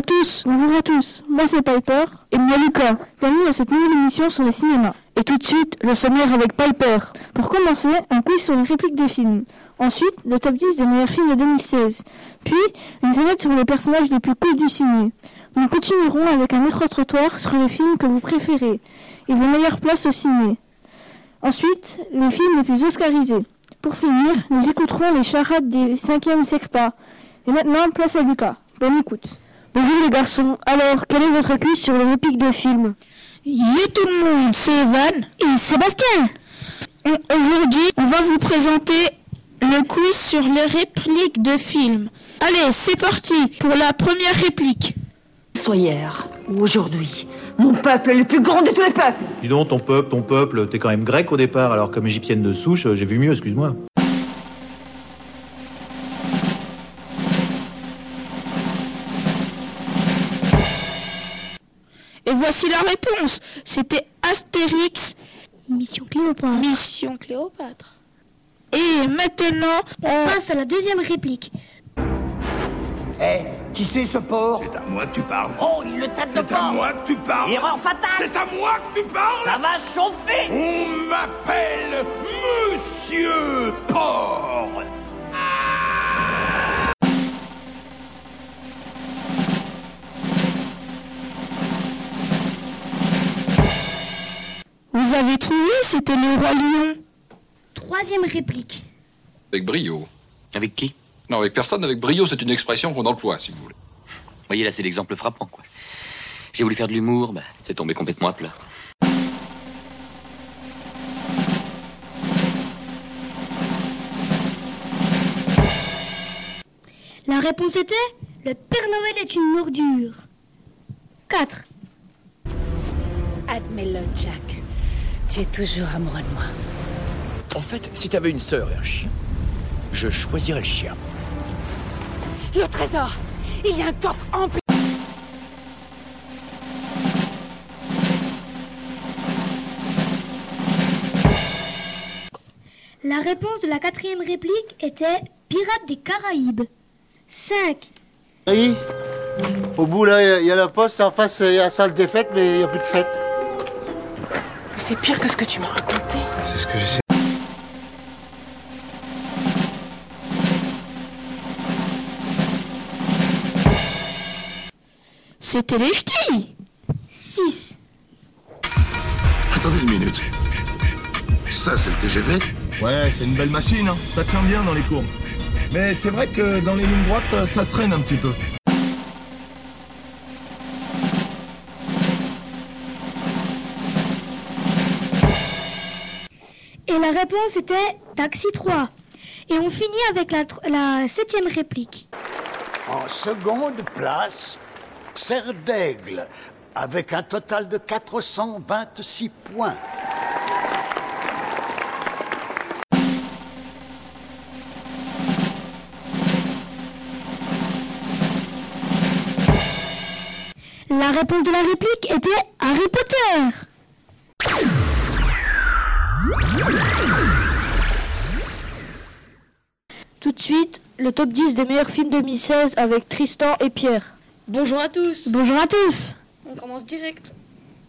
à tous Bonjour à tous, moi c'est Piper et moi Lucas. Bienvenue à cette nouvelle émission sur le cinéma. Et tout de suite, le sommaire avec Piper. Pour commencer, un quiz sur les répliques des films. Ensuite, le top 10 des meilleurs films de 2016. Puis, une fenêtre sur les personnages les plus cools du ciné. Nous continuerons avec un autre trottoir sur les films que vous préférez et vos meilleures places au ciné. Ensuite, les films les plus oscarisés. Pour finir, nous écouterons les charades des 5e SECPA. Et maintenant, place à Lucas. Bonne écoute. Bonjour les garçons. Alors, quel est votre quiz sur les répliques de films Yo tout le monde, c'est Evan et Sébastien. Aujourd'hui, on va vous présenter le quiz sur les répliques de films. Allez, c'est parti pour la première réplique. Soit hier ou aujourd'hui, mon peuple est le plus grand de tous les peuples. Dis donc, ton peuple, ton peuple, t'es quand même grec au départ, alors comme égyptienne de souche, j'ai vu mieux, excuse-moi. La réponse. C'était Astérix. Mission Cléopâtre. Mission Cléopâtre. Et maintenant, on passe à la deuxième réplique. Eh, qui c'est ce porc C'est à moi que tu parles. Oh, il le traite de porc. C'est à moi que tu parles. Erreur fatale. C'est à moi que tu parles. Ça va chauffer. On m'appelle Monsieur Porc. Vous avez trouvé, c'était le roi lion. Troisième réplique. Avec brio. Avec qui? Non, avec personne. Avec brio, c'est une expression qu'on emploie, si vous voulez. Vous voyez, là, c'est l'exemple frappant, quoi. J'ai voulu faire de l'humour, bah, c'est tombé complètement à plat. La réponse était Le Père Noël est une ordure. 4. Admets-le, Jack. Tu es toujours amoureux de moi. En fait, si t'avais une sœur et un chien, je choisirais le chien. Le trésor Il y a un coffre empli. La réponse de la quatrième réplique était Pirates des Caraïbes. 5. Oui. Au bout, là, il y a la poste. En face, il y a la salle des fêtes, mais il n'y a plus de C'est pire que ce que tu m'as raconté. C'est ce que j'essaie. C'était les ch'tis 6. Attendez une minute. Ça, c'est le TGV Ouais, c'est une belle machine, hein. ça tient bien dans les courbes. Mais c'est vrai que dans les lignes droites, ça se traîne un petit peu. Et la réponse était Taxi 3. Et on finit avec la, la septième réplique. En seconde place, Serre d'Aigle, avec un total de 426 points. La réponse de la réplique était Harry Potter. Tout de suite, le top 10 des meilleurs films 2016 avec Tristan et Pierre. Bonjour à tous. Bonjour à tous. On commence direct.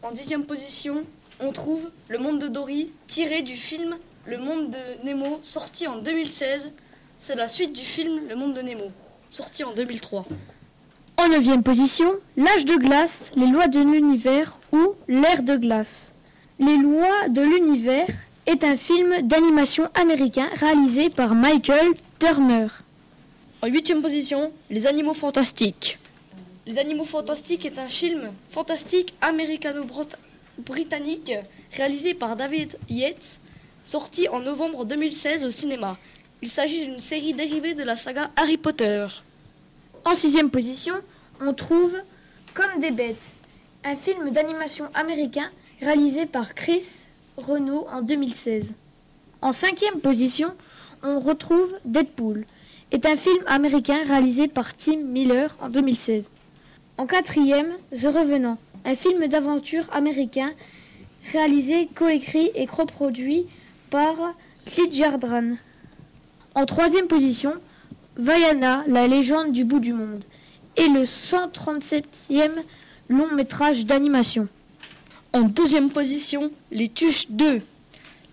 En dixième position, on trouve Le Monde de Dory, tiré du film Le Monde de Nemo, sorti en 2016. C'est la suite du film Le Monde de Nemo, sorti en 2003. En neuvième position, L'âge de glace, les lois de l'univers ou L'ère de glace. Les lois de l'univers est un film d'animation américain réalisé par Michael Turner. En huitième position, Les Animaux Fantastiques. Les Animaux Fantastiques est un film fantastique américano-britannique réalisé par David Yates, sorti en novembre 2016 au cinéma. Il s'agit d'une série dérivée de la saga Harry Potter. En sixième position, on trouve Comme des bêtes, un film d'animation américain réalisé par Chris Renault en 2016. En cinquième position, on retrouve Deadpool, est un film américain réalisé par Tim Miller en 2016. En quatrième, The Revenant, un film d'aventure américain réalisé, coécrit et coproduit par Clint Jardran. En troisième position, Vaiana, la légende du bout du monde, est le 137e long métrage d'animation En deuxième position, Les Tuches 2.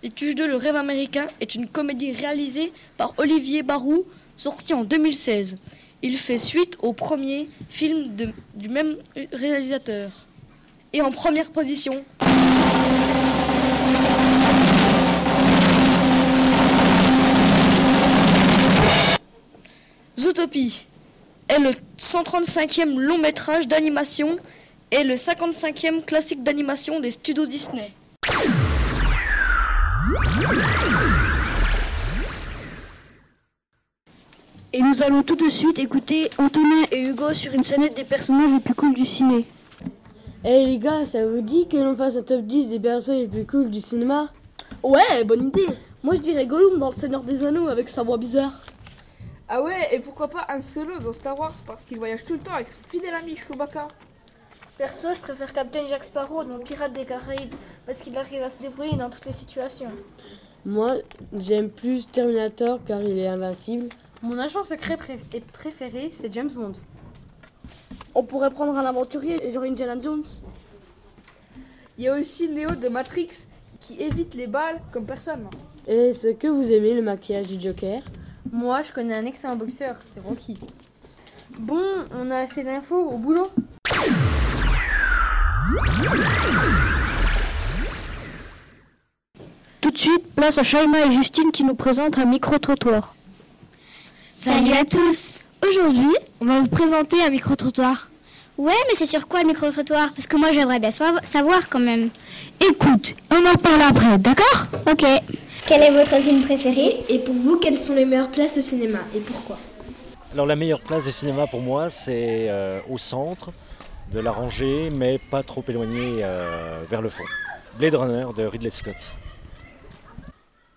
Les Tuches 2, le rêve américain, est une comédie réalisée par Olivier Barou, sortie en 2016. Il fait suite au premier film du même réalisateur. Et en première position, Zootopie est le 135e long métrage d'animation et le 55e classique d'animation des studios Disney. Et nous allons tout de suite écouter Antonin et Hugo sur une scénette des personnages les plus cools du ciné. Eh les gars, ça vous dit que l'on fasse un top 10 des personnages les plus cool du cinéma? Ouais, bonne idée Moi je dirais Gollum dans Le Seigneur des Anneaux avec sa voix bizarre. Ah ouais, et pourquoi pas un solo dans Star Wars parce qu'il voyage tout le temps avec son fidèle ami Chewbacca? Perso, je préfère Captain Jack Sparrow dans Pirates des Caraïbes parce qu'il arrive à se débrouiller dans toutes les situations. Moi, j'aime plus Terminator car il est invincible. Mon agent secret pré- et préféré, c'est James Bond. On pourrait prendre un aventurier, genre Indiana Jones. Il y a aussi Neo de Matrix qui évite les balles comme personne. Et est-ce que vous aimez le maquillage du Joker? Moi, je connais un excellent boxeur, c'est Rocky. Bon, on a assez d'infos au boulot? Tout de suite, place à Shaima et Justine qui nous présentent un micro-trottoir. Salut à tous Aujourd'hui, on va vous présenter un micro-trottoir. Ouais, mais c'est sur quoi le micro-trottoir? Parce que moi j'aimerais bien savoir quand même. Écoute, on en parle après, d'accord? Ok. Quel est votre film préféré? Et pour vous, quelles sont les meilleures places au cinéma? Et pourquoi? Alors la meilleure place de cinéma pour moi, c'est euh, au centre de la rangée, mais pas trop éloigné euh, vers le fond. Blade Runner de Ridley Scott.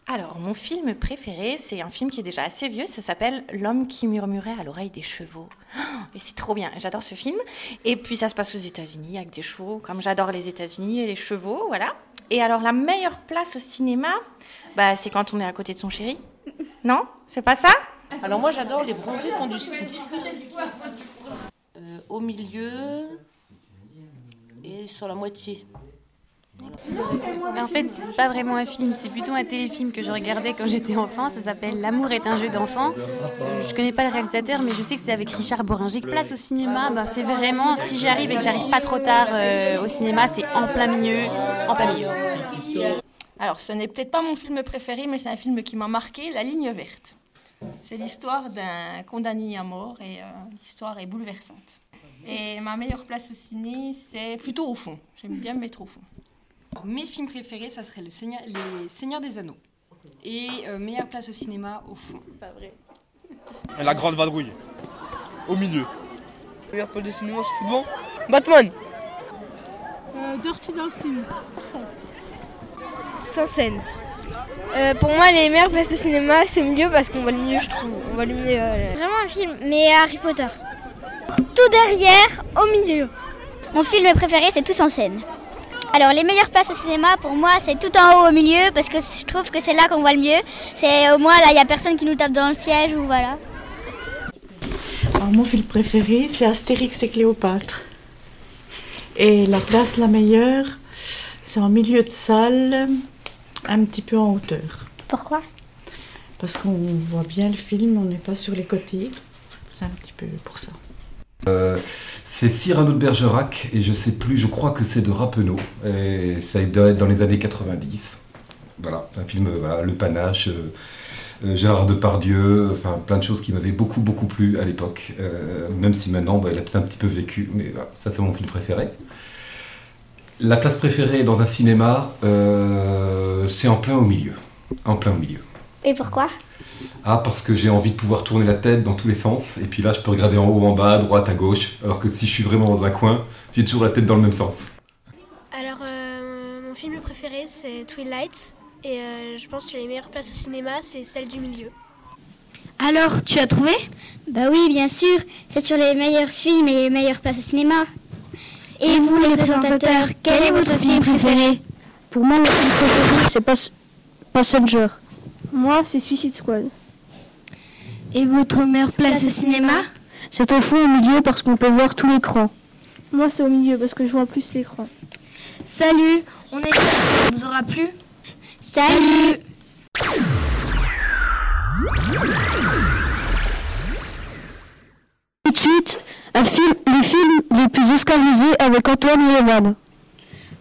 Alors, mon film préféré, c'est un film qui est déjà assez vieux, ça s'appelle L'homme qui murmurait à l'oreille des chevaux. Oh, Et c'est trop bien, j'adore ce film. Et puis ça se passe aux États-Unis avec des chevaux, comme j'adore les États-Unis et les chevaux, voilà. Et alors, la meilleure place au cinéma, bah, c'est quand on est à côté de son chéri. Non C'est pas ça? Alors moi j'adore les bronzés font du ski. Euh, au milieu et sur la moitié. En fait, c'est pas vraiment un film, c'est plutôt un téléfilm que je regardais quand j'étais enfant. Ça s'appelle L'amour est un jeu d'enfant. Euh, je connais pas le réalisateur, mais je sais que c'est avec Richard Boringer. Place au cinéma, ben, c'est vraiment si j'arrive et que j'arrive pas trop tard euh, au cinéma, c'est en plein milieu, en plein milieu. Alors, ce n'est peut-être pas mon film préféré, mais c'est un film qui m'a marqué, La ligne verte. C'est l'histoire d'un condamné à mort et euh, l'histoire est bouleversante. Et ma meilleure place au ciné, c'est plutôt au fond. J'aime bien me mettre au fond. Mes films préférés, ça serait le Seigneur, Les Seigneurs des Anneaux. Et euh, meilleure place au cinéma, au fond. Pas vrai. Et la grande vadrouille. Au milieu. Meilleur pote de cinéma, c'est tout bon Batman Dirty Dancing. Sans scène. Euh, pour moi, les meilleures places de cinéma, c'est au milieu parce qu'on voit le mieux, je trouve. On voit le mieux. euh, Vraiment un film, mais Harry Potter. Tout derrière, au milieu. Mon film préféré, c'est Tous en scène. Alors, les meilleures places au cinéma, pour moi, c'est tout en haut au milieu, parce que je trouve que c'est là qu'on voit le mieux. C'est au moins là, il n'y a personne qui nous tape dans le siège, ou voilà. Alors, mon film préféré, c'est Astérix et Cléopâtre. Et la place la meilleure, c'est en milieu de salle, un petit peu en hauteur. Pourquoi? Parce qu'on voit bien le film, on n'est pas sur les côtés. C'est un petit peu pour ça. Euh, c'est Cyrano de Bergerac et je sais plus, je crois que c'est de Rappeneau. Et ça doit être dans les années 90. Voilà, un film, euh, voilà, Le Panache, euh, euh, Gérard Depardieu, enfin plein de choses qui m'avaient beaucoup beaucoup plu à l'époque. Euh, même si maintenant, bah, il a peut-être un petit peu vécu, mais voilà, ça c'est mon film préféré. La place préférée dans un cinéma, euh, c'est en plein au milieu. En plein au milieu. Et pourquoi? Ah, parce que j'ai envie de pouvoir tourner la tête dans tous les sens, et puis là, je peux regarder en haut, en bas, à droite, à gauche, alors que si je suis vraiment dans un coin, j'ai toujours la tête dans le même sens. Alors, euh, mon film préféré, c'est Twilight. Et euh, je pense que les meilleures places au cinéma, c'est celle du milieu. Alors, tu as trouvé? Bah oui, bien sûr. C'est sur les meilleurs films et les meilleures places au cinéma. Et vous, les présentateurs, quel est votre film préféré Pour moi, le film préféré, c'est Pas- Passenger. Moi, c'est Suicide Squad. Et votre meilleure place au cinéma C'est au fond au milieu parce qu'on peut voir tout l'écran. Moi, c'est au milieu parce que je vois plus l'écran. Salut, on est ça nous aura plu. Salut plus oscarisés avec Antoine et Evan.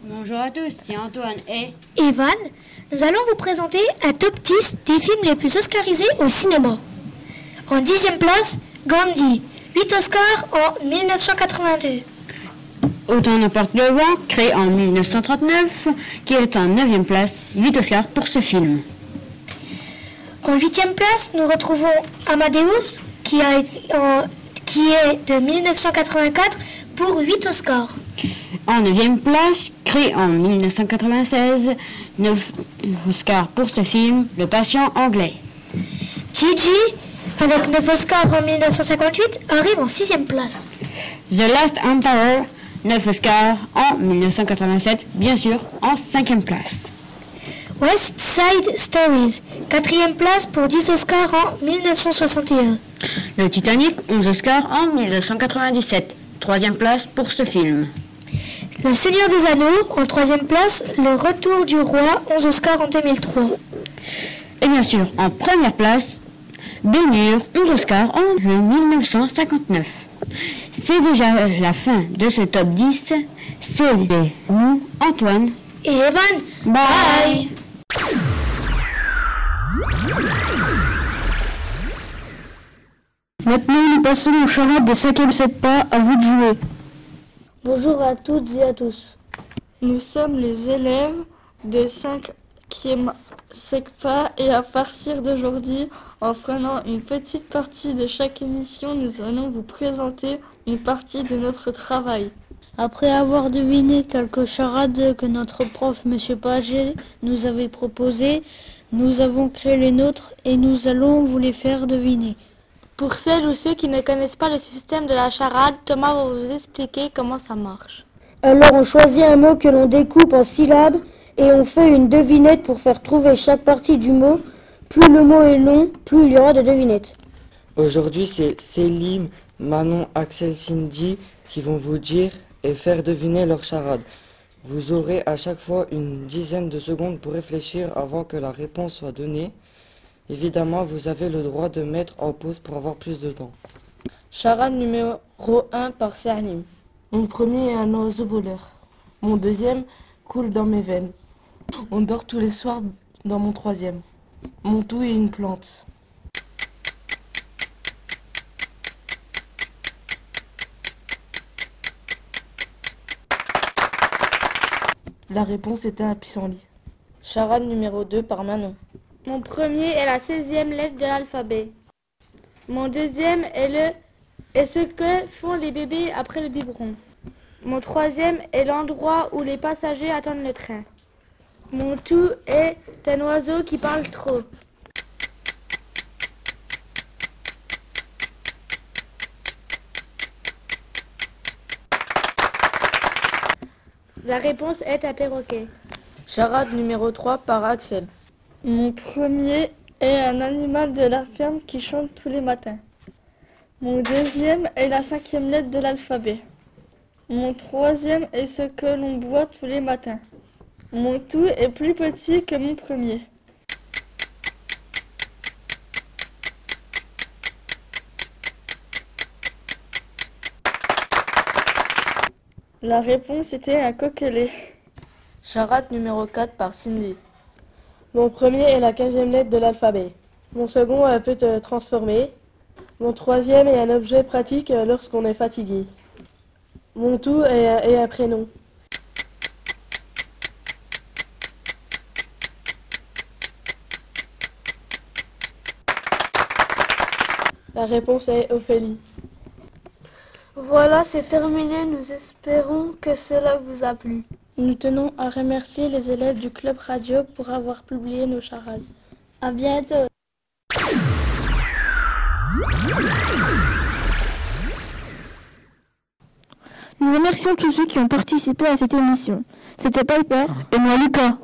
Bonjour à tous, c'est Antoine et... Evan, nous allons vous présenter un top 10 des films les plus oscarisés au cinéma. En dixième place, Gandhi, 8 Oscars en 1982. Autant n'importe le vent, créé en 1939, qui est en 9 place, 8 Oscars pour ce film. En huitième place, nous retrouvons Amadeus, qui, a été en- qui est de 1984 pour 8 Oscars. En 9 place, créé en 1996, 9 Oscars pour ce film, Le patient anglais. Gigi, avec 9 Oscars en 1958, arrive en sixième place. The Last Emperor, 9 Oscars en 1987, bien sûr, en 5 place. West Side Stories, quatrième place pour 10 Oscars en 1961. Le Titanic, 11 Oscars en 1997, troisième place pour ce film. Le Seigneur des Anneaux, en troisième place, Le Retour du Roi, 11 Oscars en 2003. Et bien sûr, en première place, Ben-Hur, 11 Oscars en 1959. C'est déjà la fin de ce top 10. C'est nous, Antoine. Et Evan. Bye. Maintenant, nous passons aux charades de 5e 7 pas. À vous de jouer. Bonjour à toutes et à tous. Nous sommes les élèves de 5e SECPA et à partir d'aujourd'hui, en prenant une petite partie de chaque émission, nous allons vous présenter une partie de notre travail. Après avoir deviné quelques charades que notre prof, M. Paget, nous avait proposées, nous avons créé les nôtres et nous allons vous les faire deviner. Pour celles ou ceux qui ne connaissent pas le système de la charade, Thomas va vous expliquer comment ça marche. Alors on choisit un mot que l'on découpe en syllabes et on fait une devinette pour faire trouver chaque partie du mot. Plus le mot est long, plus il y aura de devinettes. Aujourd'hui, c'est Célim, Manon, Axel, Cindy qui vont vous dire et faire deviner leur charade. Vous aurez à chaque fois une dizaine de secondes pour réfléchir avant que la réponse soit donnée. Évidemment, vous avez le droit de mettre en pause pour avoir plus de temps. Charade numéro 1 par Serlim. Mon premier est un oiseau voleur. Mon deuxième coule dans mes veines. On dort tous les soirs dans mon troisième. Mon tout est une plante. La réponse était un pissenlit. Charade numéro 2 par Manon. Mon premier est la 16e lettre de l'alphabet. Mon deuxième est le est ce que font les bébés après le biberon? Mon troisième est l'endroit où les passagers attendent le train. Mon tout est un oiseau qui parle trop. La réponse est un perroquet. Charade numéro 3 par Axel. Mon premier est un animal de la ferme qui chante tous les matins. Mon deuxième est la cinquième lettre de l'alphabet. Mon troisième est ce que l'on boit tous les matins. Mon tout est plus petit que mon premier. La réponse était un coquelet. Charade numéro 4 par Cindy. Mon premier est la quinzième lettre de l'alphabet. Mon second euh, peut te transformer. Mon troisième est un objet pratique euh, lorsqu'on est fatigué. Mon tout est, est un prénom. La réponse est Ophélie. Voilà, c'est terminé. Nous espérons que cela vous a plu. Nous tenons à remercier les élèves du club radio pour avoir publié nos charades. À bientôt. Nous remercions tous ceux qui ont participé à cette émission. C'était Piper et moi Lucas.